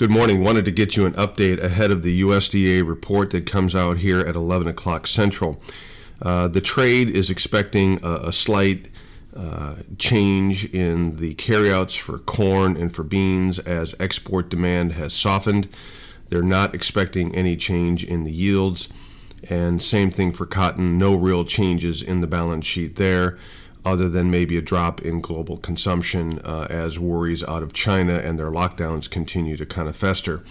Good morning. Wanted to get you an update ahead of the USDA report that comes out here at 11 o'clock Central. Uh, the trade is expecting a, a slight uh, change in the carryouts for corn and for beans as export demand has softened. They're not expecting any change in the yields. And same thing for cotton, no real changes in the balance sheet there other than maybe a drop in global consumption uh, as worries out of China and their lockdowns continue to kind of fester.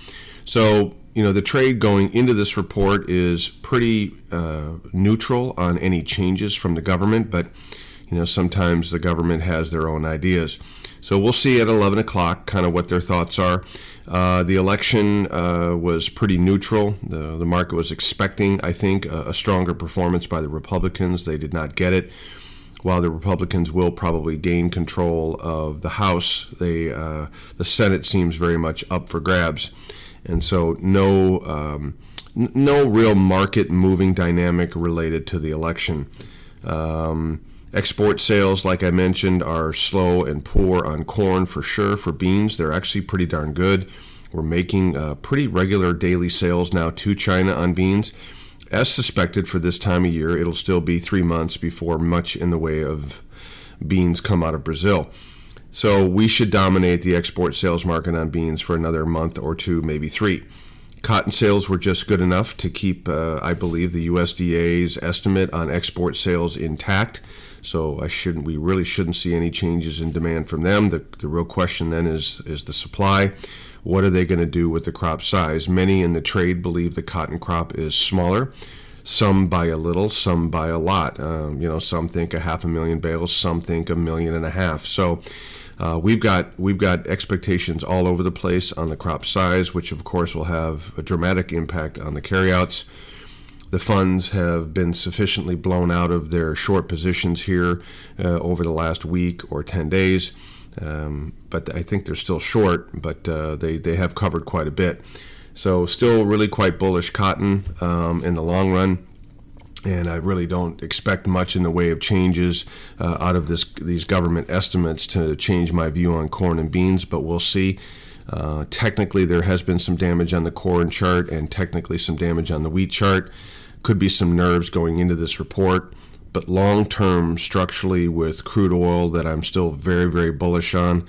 So, you know, the trade going into this report is pretty uh, neutral on any changes from the government, but, you know, sometimes the government has their own ideas. So we'll see at 11 o'clock kind of what their thoughts are. Uh, the election uh, was pretty neutral. The, the market was expecting, I think, a, a stronger performance by the Republicans. They did not get it while the Republicans will probably gain control of the House, they uh, the Senate seems very much up for grabs, and so no um, n- no real market moving dynamic related to the election. Um, export sales, like I mentioned, are slow and poor on corn for sure. For beans, they're actually pretty darn good. We're making uh, pretty regular daily sales now to China on beans as suspected for this time of year, it'll still be three months before much in the way of beans come out of Brazil. So we should dominate the export sales market on beans for another month or two, maybe three. Cotton sales were just good enough to keep, uh, I believe, the USDA's estimate on export sales intact. So I shouldn't, we really shouldn't see any changes in demand from them. The, the real question then is is the supply. What are they going to do with the crop size? Many in the trade believe the cotton crop is smaller. Some by a little, some by a lot. Um, you know, some think a half a million bales, some think a million and a half. So uh, we've got we've got expectations all over the place on the crop size, which of course will have a dramatic impact on the carryouts. The funds have been sufficiently blown out of their short positions here uh, over the last week or 10 days. Um, but I think they're still short, but uh, they, they have covered quite a bit. So, still really quite bullish cotton um, in the long run. And I really don't expect much in the way of changes uh, out of this these government estimates to change my view on corn and beans, but we'll see. Uh, technically, there has been some damage on the corn chart and technically some damage on the wheat chart. Could be some nerves going into this report but long term structurally with crude oil that I'm still very, very bullish on.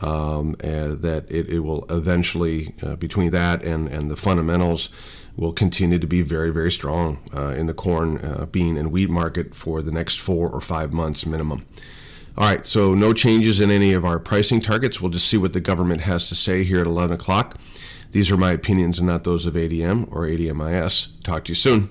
Um, that it, it, will eventually, uh, between that and, and the fundamentals, will continue to be very, very strong uh, in the corn, uh, bean, and wheat market for the next four or five months minimum. All right, so no changes in any of our pricing targets. We'll just see what the government has to say here at 11 o'clock. These are my opinions and not those of ADM or ADMIS. Talk to you soon.